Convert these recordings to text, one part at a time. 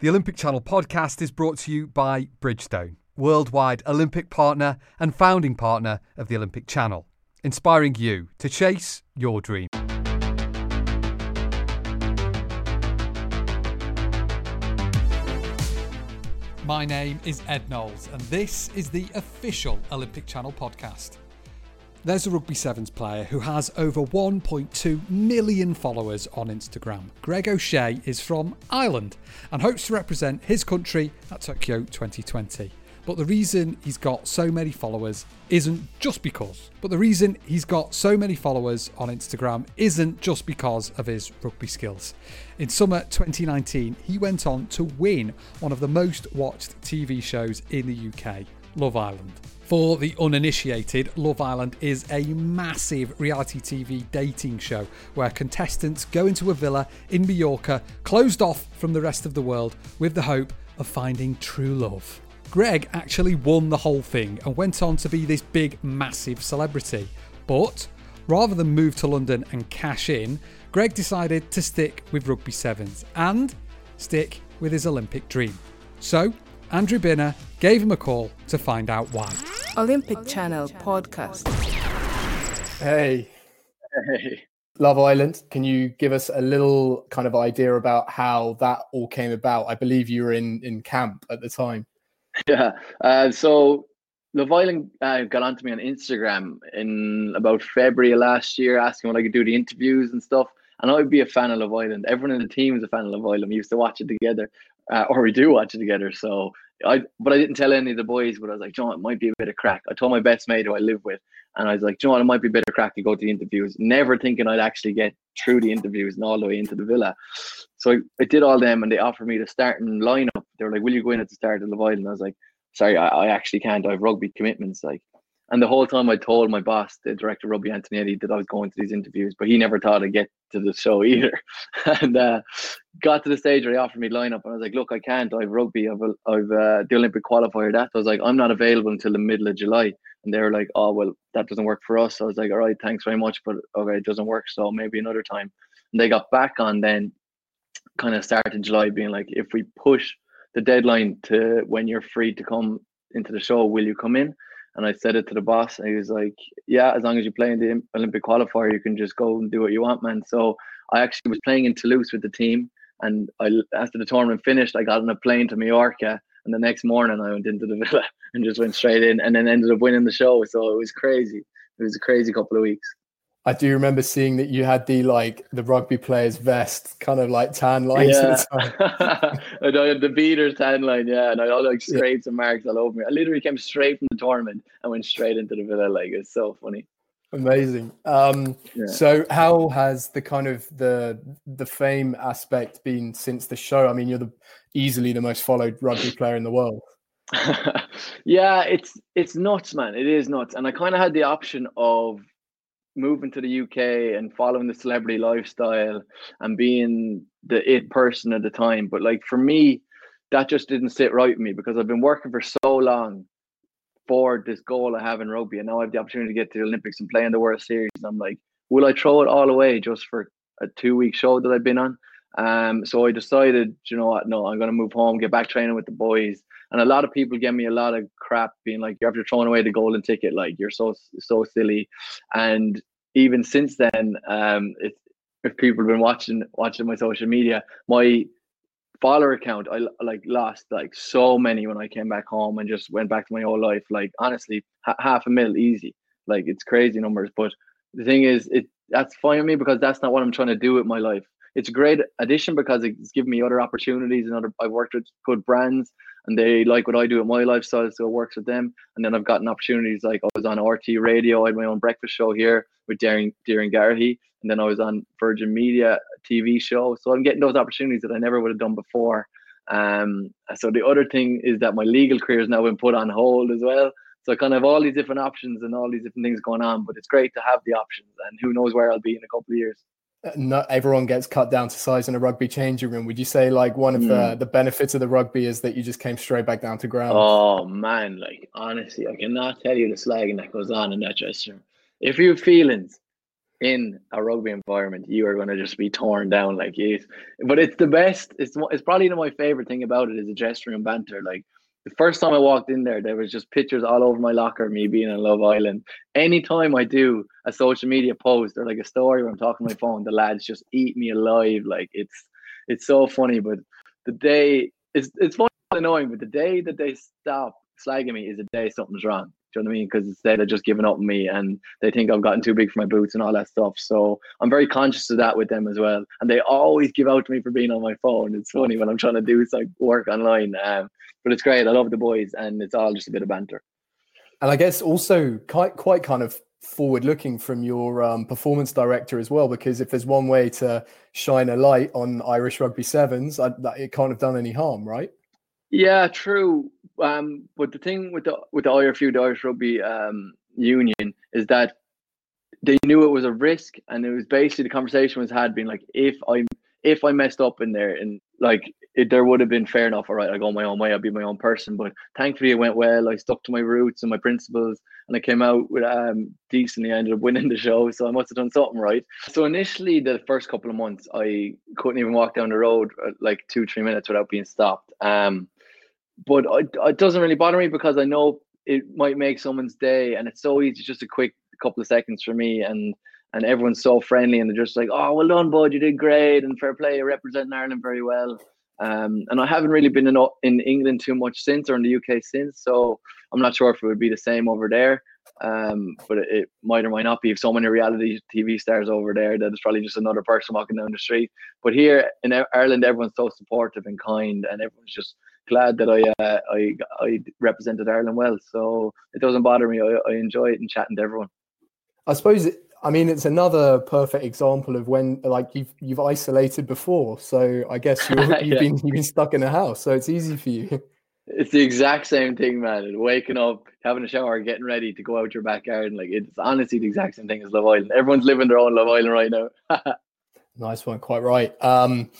The Olympic Channel podcast is brought to you by Bridgestone, worldwide Olympic partner and founding partner of the Olympic Channel, inspiring you to chase your dream. My name is Ed Knowles, and this is the official Olympic Channel podcast. There's a Rugby Sevens player who has over 1.2 million followers on Instagram. Greg O'Shea is from Ireland and hopes to represent his country at Tokyo 2020. But the reason he's got so many followers isn't just because. But the reason he's got so many followers on Instagram isn't just because of his rugby skills. In summer 2019, he went on to win one of the most watched TV shows in the UK, Love Island. For the uninitiated, Love Island is a massive reality TV dating show where contestants go into a villa in Mallorca, closed off from the rest of the world, with the hope of finding true love. Greg actually won the whole thing and went on to be this big, massive celebrity. But rather than move to London and cash in, Greg decided to stick with Rugby Sevens and stick with his Olympic dream. So, Andrew Binner gave him a call to find out why. Olympic Channel podcast. Hey, Hey. Love Island. Can you give us a little kind of idea about how that all came about? I believe you were in in camp at the time. Yeah. Uh, so Love Island uh, got onto me on Instagram in about February of last year, asking when I could do the interviews and stuff. And I would be a fan of Love Island. Everyone in the team is a fan of Love Island. We used to watch it together, uh, or we do watch it together. So I, but I didn't tell any of the boys. But I was like, John, it might be a bit of crack. I told my best mate who I live with, and I was like, John, it might be a bit of crack to go to the interviews. Never thinking I'd actually get through the interviews and all the way into the villa. So I, I did all them, and they offered me the starting lineup. They were like, "Will you go in at the start of the Island?" And I was like, "Sorry, I, I actually can't. I have rugby commitments." Like, and the whole time I told my boss, the director Robbie Antonetti, that I was going to these interviews, but he never thought I'd get to the show either. and uh, got to the stage where he offered me lineup, and I was like, "Look, I can't. I have rugby. I've, I've uh, the Olympic qualifier. That I was like, I'm not available until the middle of July." And they were like, "Oh well, that doesn't work for us." I was like, "All right, thanks very much, but okay, it doesn't work. So maybe another time." And they got back on then, kind of started July, being like, "If we push the deadline to when you're free to come into the show, will you come in?" And I said it to the boss, and he was like, "Yeah, as long as you play in the Olympic qualifier, you can just go and do what you want, man." So I actually was playing in Toulouse with the team, and I after the tournament finished, I got on a plane to Mallorca, and the next morning I went into the villa and just went straight in, and then ended up winning the show. So it was crazy. It was a crazy couple of weeks. I do remember seeing that you had the like the rugby players vest, kind of like tan lines. Yeah, the time. and I had the beaters tan line, yeah, and I had like scrapes and marks all over me. I literally came straight from the tournament and went straight into the villa. Like it's so funny. Amazing. Um, Yeah. So, how has the kind of the the fame aspect been since the show? I mean, you're the easily the most followed rugby player in the world. yeah, it's it's nuts, man. It is nuts. And I kind of had the option of moving to the UK and following the celebrity lifestyle and being the it person at the time. But like for me, that just didn't sit right with me because I've been working for so long for this goal I have in rugby, and now I have the opportunity to get to the Olympics and play in the World Series. And I'm like, will I throw it all away just for a two week show that I've been on? Um, so I decided, you know what, no, I'm gonna move home, get back training with the boys. And a lot of people give me a lot of crap, being like, "You're after throwing away the golden ticket, like you're so so silly." And even since then, um, if people have been watching watching my social media, my follower account, I like lost like so many when I came back home and just went back to my old life. Like honestly, ha- half a mil easy. Like it's crazy numbers. But the thing is, it that's fine with me because that's not what I'm trying to do with my life. It's a great addition because it's given me other opportunities and other. I've worked with good brands and they like what I do with my lifestyle, so it works with them. And then I've gotten opportunities like I was on RT Radio, I had my own breakfast show here with Doireann Doireann Garrihy, and then I was on Virgin Media TV show. So I'm getting those opportunities that I never would have done before. Um, so the other thing is that my legal career has now been put on hold as well. So I kind of have all these different options and all these different things going on, but it's great to have the options, and who knows where I'll be in a couple of years. Not everyone gets cut down to size in a rugby changing room. Would you say like one of the hmm. the benefits of the rugby is that you just came straight back down to ground? Oh man, like honestly, I cannot tell you the slagging that goes on in that dressing room. If you have feelings, in a rugby environment, you are going to just be torn down like it. But it's the best. It's it's probably my favorite thing about it is the dressing room banter. Like the first time I walked in there, there was just pictures all over my locker me being in Love Island. Anytime I do a social media post or like a story where I'm talking on my phone, the lads just eat me alive. Like it's it's so funny. But the day it's it's funny annoying, but the day that they stop slagging me is the day something's wrong. Do you know what I mean? Because instead they're just giving up on me and they think I've gotten too big for my boots and all that stuff. So I'm very conscious of that with them as well. And they always give out to me for being on my phone. It's funny when I'm trying to do like work online. Um, but it's great. I love the boys and it's all just a bit of banter. And I guess also quite quite kind of forward looking from your um, performance director as well, because if there's one way to shine a light on Irish rugby sevens, I, that, it can't have done any harm, right? Yeah, true. Um, but the thing with the with the IRFU, the Irish Rugby um, Union, is that they knew it was a risk, and it was basically the conversation was had being like, if I if I messed up in there, and like it, there would have been fair enough. All right, I go my own way. I'll be my own person. But thankfully, it went well. I stuck to my roots and my principles, and I came out with um decently. I ended up winning the show, so I must have done something right. So initially, the first couple of months, I couldn't even walk down the road uh, like two, three minutes without being stopped. Um, but it doesn't really bother me because I know it might make someone's day, and it's so easy, just a quick couple of seconds for me, and and everyone's so friendly, and they're just like, "Oh, well done, bud, you did great, and fair play, you're representing Ireland very well." Um, and I haven't really been in in England too much since, or in the UK since, so I'm not sure if it would be the same over there. Um, but it, it, might or might not be. If so many reality TV stars over there, that it's probably just another person walking down the street. But here in Ireland, everyone's so supportive and kind, and everyone's just glad that I uh, I I represented Ireland well. So it doesn't bother me. I, I enjoy it and chatting to everyone. I suppose. I mean, it's another perfect example of when like you've you've isolated before. So I guess you have yeah. been you've been stuck in a house, so it's easy for you. It's the exact same thing, man. Waking up, having a shower, getting ready to go out your backyard, like it's honestly the exact same thing as Love Island. Everyone's living their own Love Island right now. nice one, quite right. Um,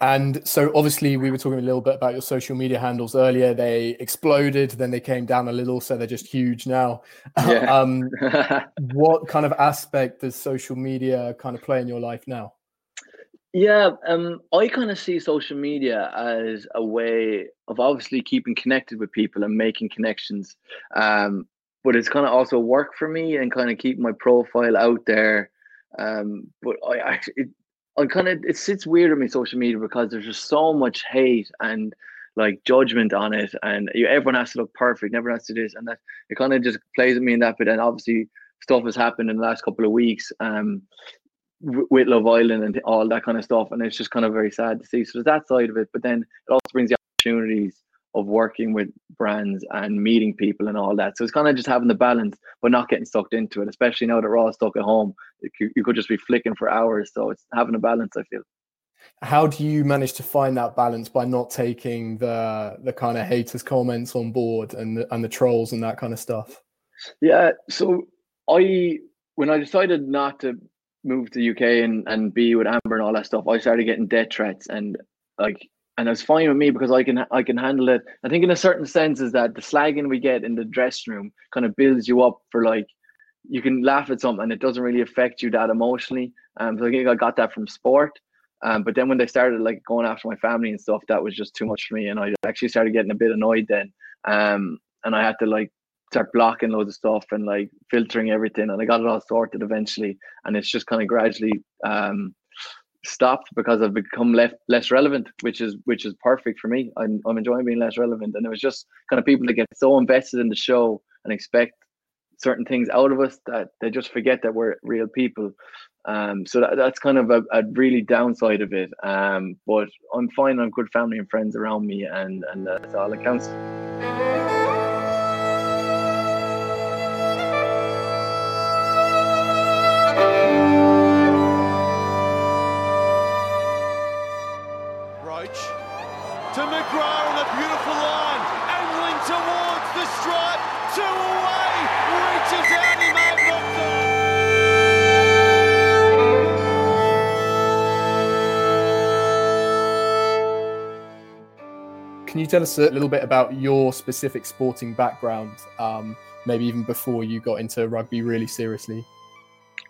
and so, obviously, we were talking a little bit about your social media handles earlier. They exploded, then they came down a little, so they're just huge now. Yeah. um, what kind of aspect does social media kind of play in your life now? Yeah, um, I kind of see social media as a way of obviously keeping connected with people and making connections. Um, but it's kind of also work for me and kind of keep my profile out there. Um, but I actually, it, I kind of it sits weird on me social media because there's just so much hate and like judgment on it, and you, everyone has to look perfect, everyone has to do this, and that it kind of just plays with me in that. But then obviously stuff has happened in the last couple of weeks um, with Love Island and all that kind of stuff, and it's just kind of very sad to see. So there's that side of it, but then it also brings the opportunities of working with brands and meeting people and all that. So it's kind of just having the balance, but not getting sucked into it, especially now that we're all stuck at home. You could just be flicking for hours. So it's having a balance, I feel. How do you manage to find that balance by not taking the the kind of haters comments on board and the, and the trolls and that kind of stuff? Yeah, so I when I decided not to move to the UK and, and be with Amber and all that stuff, I started getting death threats and like and it's fine with me because I can I can handle it. I think in a certain sense is that the slagging we get in the dressing room kind of builds you up for like you can laugh at something and it doesn't really affect you that emotionally. Um, so I think I got that from sport. Um, but then when they started like going after my family and stuff, that was just too much for me, and I actually started getting a bit annoyed then. Um, and I had to like start blocking loads of stuff and like filtering everything, and I got it all sorted eventually. And it's just kind of gradually um stopped because I've become less less relevant, which is which is perfect for me. I'm I'm enjoying being less relevant, and it was just kind of people that get so invested in the show and expect certain things out of us that they just forget that we're real people. Um, so that, that's kind of a, a really downside of it. Um, but I'm fine. I'm good family and friends around me, and and that's all that counts. Can you tell us a little bit about your specific sporting background, um, maybe even before you got into rugby really seriously?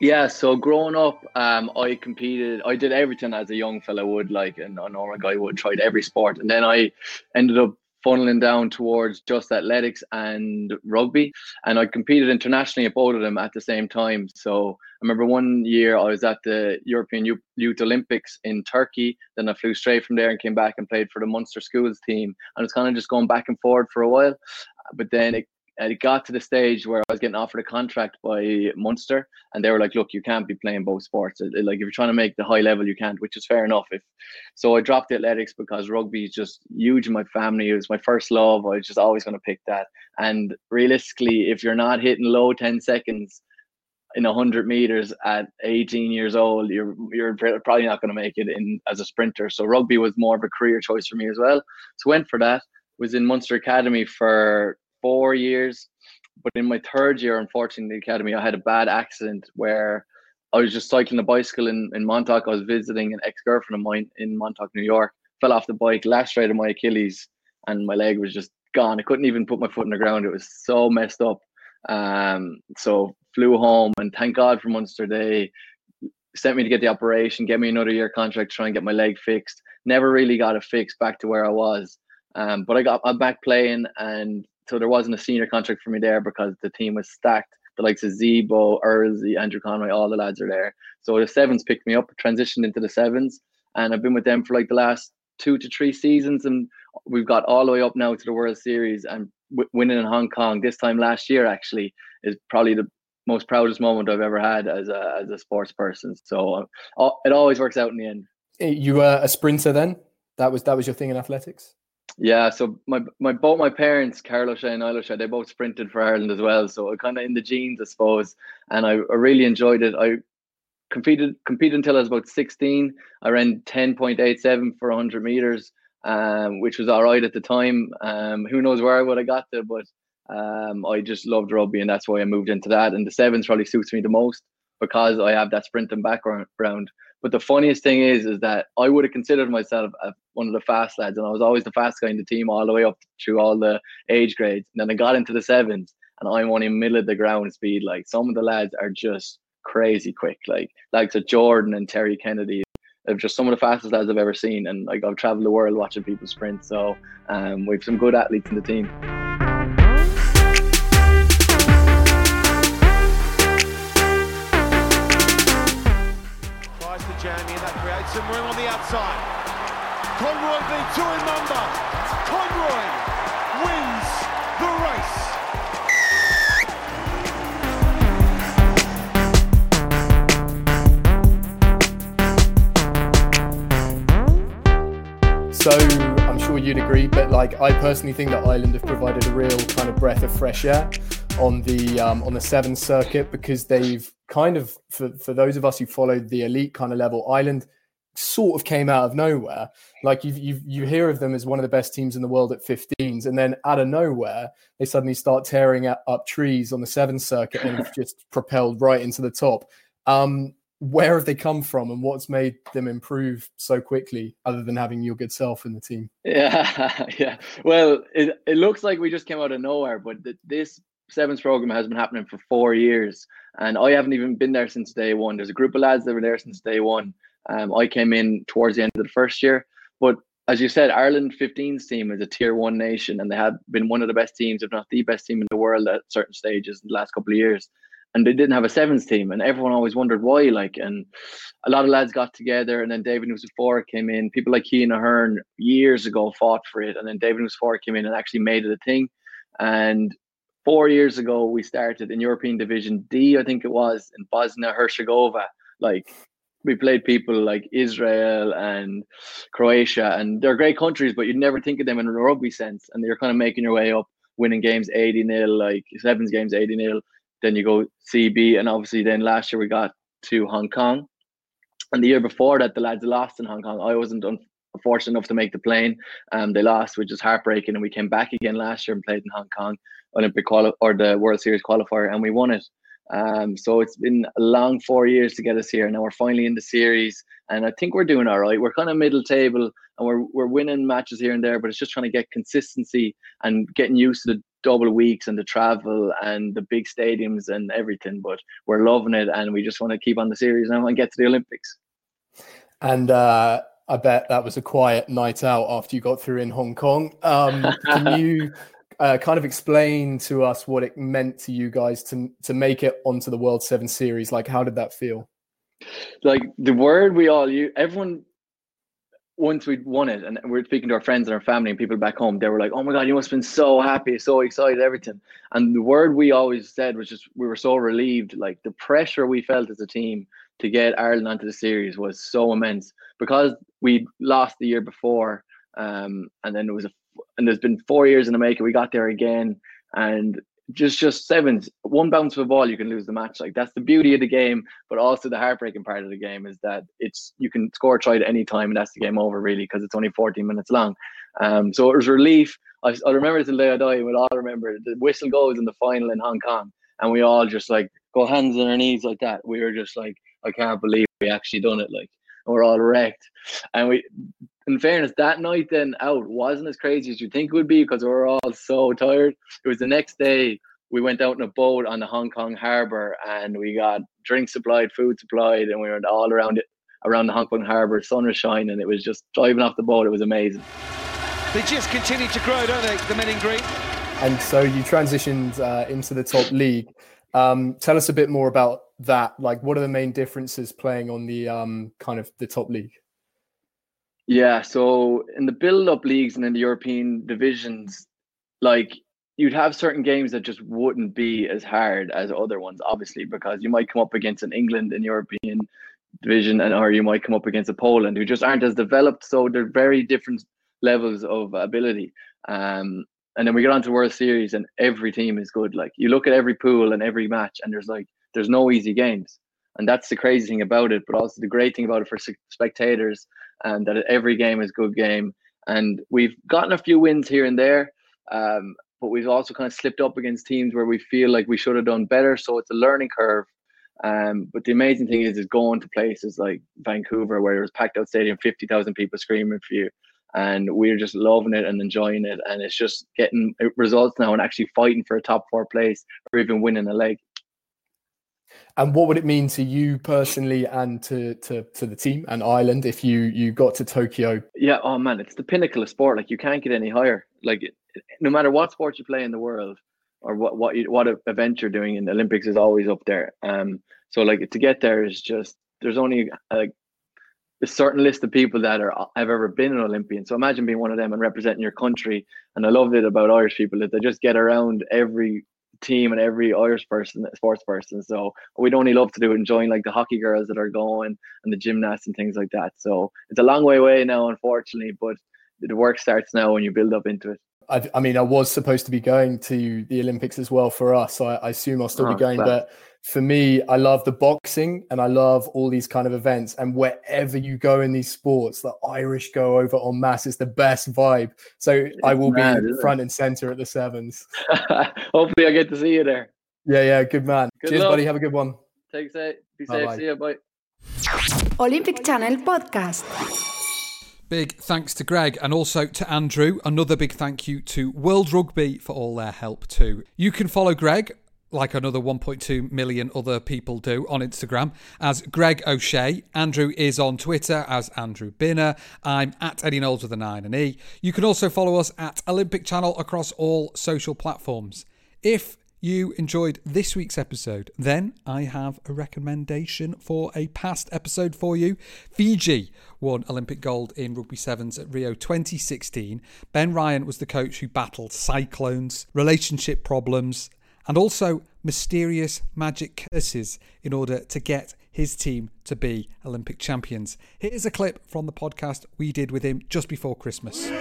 Yeah, so growing up, um, I competed. I did everything as a young fella would, like and a normal guy would. Tried every sport, and then I ended up funneling down towards just athletics and rugby. And I competed internationally at both of them at the same time. So I remember one year I was at the European Youth Olympics in Turkey. Then I flew straight from there and came back and played for the Munster Schools team. And it's kind of just going back and forward for a while. But then it it got to the stage where I was getting offered a contract by Munster, and they were like, "Look, you can't be playing both sports. Like if you're trying to make the high level, you can't," which is fair enough. If so, I dropped athletics because rugby is just huge in my family. It was my first love. I was just always going to pick that. And realistically, if you're not hitting low ten seconds in 100 meters at 18 years old, you're you're probably not going to make it in as a sprinter. So rugby was more of a career choice for me as well. So went for that. Was in Munster Academy for four years. But in my third year, unfortunately, in the academy, I had a bad accident where I was just cycling a bicycle in, in Montauk. I was visiting an ex girlfriend of mine in Montauk, New York. Fell off the bike, lacerated my Achilles, and my leg was just gone. I couldn't even put my foot in the ground. It was so messed up. Um, so flew home, and thank God for Munster. They sent me to get the operation, get me another year contract, try and get my leg fixed. Never really got it fixed back to where I was. Um, but I got I'm back playing, and so there wasn't a senior contract for me there because the team was stacked. The likes of Zebo, Earlsey, Andrew Conway, all the lads are there. So the sevens picked me up, transitioned into the sevens, and I've been with them for like the last two to three seasons, and we've got all the way up now to the World Series and w- winning in Hong Kong this time last year. Actually, is probably the most proudest moment I've ever had as a as a sports person. So uh, it always works out in the end. You were a sprinter then. That was that was your thing in athletics. Yeah, so my my both my parents, Carol O'Shea and Isla O'Shea, they both sprinted for Ireland as well. So it kind of in the genes, I suppose. And I, I really enjoyed it. I competed competed until I was about 16. I ran 10.87 for 100 meters, um, which was all right at the time. Um, who knows where I would have got to, but um, I just loved rugby, and that's why I moved into that. And the sevens probably suits me the most because I have that sprinting background. But the funniest thing is, is that I would have considered myself one of the fast lads, and I was always the fast guy in the team all the way up through all the age grades. And then I got into the sevens, and I'm only middle of the ground speed. Like some of the lads are just crazy quick, like like so Jordan and Terry Kennedy. They're just some of the fastest lads I've ever seen, and like I've traveled the world watching people sprint. So um, we have some good athletes in the team. Some room on the outside. Conroy v number. Conroy wins the race. So I'm sure you'd agree, but like I personally think that Ireland have provided a real kind of breath of fresh air on the um, on the seven circuit because they've kind of for, for those of us who followed the elite kind of level, Ireland sort of came out of nowhere. Like you you you hear of them as one of the best teams in the world at 15s, and then out of nowhere they suddenly start tearing up trees on the seven circuit and just propelled right into the top. Um, where have they come from, and what's made them improve so quickly, other than having your good self in the team? Yeah, yeah. Well, it it looks like we just came out of nowhere, but th- this sevens program has been happening for four years, and I haven't even been there since day one. There's a group of lads that were there since day one um, I came in towards the end of the first year, but as you said, Ireland 15's team is a tier one nation, and they have been one of the best teams, if not the best team in the world at certain stages in the last couple of years. And they didn't have a sevens team, and everyone always wondered why. Like, and a lot of lads got together, and then David Nucifora came in. People like Cian Ahern years ago fought for it, and then David Nucifora came in and actually made it a thing. And four years ago, we started in European Division D, I think it was, in Bosnia Herzegovina. Like we played people like Israel and Croatia, and they're great countries, but you'd never think of them in a rugby sense. And you're kind of making your way up, winning games 80 nil, like sevens games 80 nil. Then you go CB, and obviously, then last year we got to Hong Kong. And the year before that, the lads lost in Hong Kong. I wasn't unfortunate enough to make the plane. Um, they lost, which is heartbreaking. And we came back again last year and played in Hong Kong Olympic quali- or the World Series qualifier, and we won it. Um, so it's been a long four years to get us here. Now we're finally in the series, and I think we're doing all right. We're kind of middle table, and we're we're winning matches here and there, but it's just trying to get consistency and getting used to the double weeks and the travel and the big stadiums and everything. But we're loving it, and we just want to keep on the series now and get to the Olympics. And uh, I bet that was a quiet night out after you got through in Hong Kong. Um, can you uh, kind of explain to us what it meant to you guys to to make it onto the World Seven Series? Like, how did that feel? Like the word we all use, everyone once we'd won it and we are speaking to our friends and our family and people back home, they were like, Oh my god, you must have been so happy, so excited, everything. And the word we always said was just we were so relieved. Like the pressure we felt as a team to get Ireland onto the series was so immense because we lost the year before. Um, and then it was a and there's been four years in the making. We got there again, and just just sevens, one bounce of a ball, you can lose the match. Like that's the beauty of the game, but also the heartbreaking part of the game is that it's you can score a try at any time, and that's the game over really because it's only 14 minutes long. Um, so it was relief. I, I remember till the day I die. We'll all remember the whistle goes in the final in Hong Kong, and we all just like go hands on our knees like that. We were just like, I can't believe we actually done it. Like we're all wrecked, and we in fairness, that night then out wasn't as crazy as you think it would be because we were all so tired. It was the next day we went out in a boat on the Hong Kong harbour and we got drinks supplied, food supplied, and we were all around it around the Hong Kong harbour. Sun was shining. It was just driving off the boat. It was amazing. They just continue to grow, don't they? The men in green. And so you transitioned uh, into the top league. Um, tell us a bit more about that. Like, what are the main differences playing on the um, kind of the top league? Yeah, so in the build-up leagues and in the European divisions, like you'd have certain games that just wouldn't be as hard as other ones, obviously, because you might come up against an England in European division, and or you might come up against a Poland who just aren't as developed. So they're very different levels of ability. Um, and then we get on to World Series, and every team is good. Like you look at every pool and every match, and there's like there's no easy games, and that's the crazy thing about it. But also the great thing about it for spectators and that every game is a good game. And we've gotten a few wins here and there, um, but we've also kind of slipped up against teams where we feel like we should have done better. So it's a learning curve. Um, but the amazing thing is, is going to places like Vancouver where there's packed out stadium, fifty thousand people screaming for you, and we're just loving it and enjoying it. And it's just getting results now and actually fighting for a top four place or even winning a leg. And what would it mean to you personally and to, to to the team and Ireland if you you got to Tokyo? Yeah, oh man, it's the pinnacle of sport. Like you can't get any higher. Like no matter what sport you play in the world or what what you, what event you're doing in the Olympics is always up there. Um, so like to get there is just there's only like a certain list of people that are I've ever been an Olympian. So imagine being one of them and representing your country. And I love it about Irish people that they just get around every team and every Irish person, sports person. So we'd only love to do it, enjoying like the hockey girls that are going and the gymnasts and things like that. So it's a long way away now, unfortunately, but the work starts now when you build up into it. I, I mean, I was supposed to be going to the Olympics as well for us. So I, I assume I'll still oh, be going, but for me, I love the boxing and I love all these kind of events. And wherever you go in these sports, the Irish go over en masse. It's the best vibe. So it's I will mad, be front it? and center at the sevens. Hopefully, I get to see you there. Yeah, yeah, good man. Good Cheers, luck. buddy. Have a good one. Take safe. Be safe. Bye-bye. See you. Bye. Olympic Channel Podcast. Big thanks to Greg and also to Andrew. Another big thank you to World Rugby for all their help too. You can follow Greg like another 1.2 million other people do on Instagram as Greg O'Shea. Andrew is on Twitter as Andrew Binner. I'm at Eddie Knowles with a 9 and E. You can also follow us at Olympic Channel across all social platforms. If you enjoyed this week's episode, then I have a recommendation for a past episode for you. Fiji won Olympic gold in rugby sevens at Rio 2016. Ben Ryan was the coach who battled cyclones, relationship problems, and also mysterious magic curses in order to get his team to be Olympic champions. Here's a clip from the podcast we did with him just before Christmas. It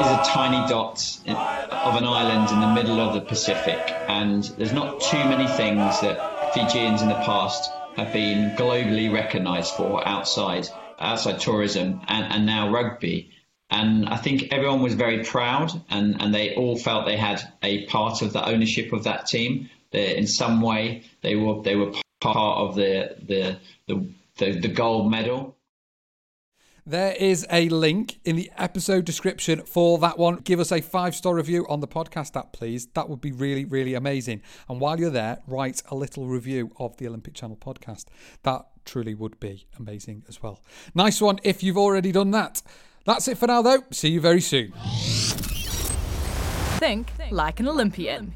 is a tiny dot of an island in the middle of the Pacific, and there's not too many things that Fijians in the past have been globally recognised for outside outside tourism and, and now rugby. And I think everyone was very proud and, and they all felt they had a part of the ownership of that team. That in some way they were they were part of the the the, the, the gold medal. There is a link in the episode description for that one. Give us a five star review on the podcast app, please. That would be really, really amazing. And while you're there, write a little review of the Olympic Channel podcast. That truly would be amazing as well. Nice one if you've already done that. That's it for now, though. See you very soon. Think like an Olympian.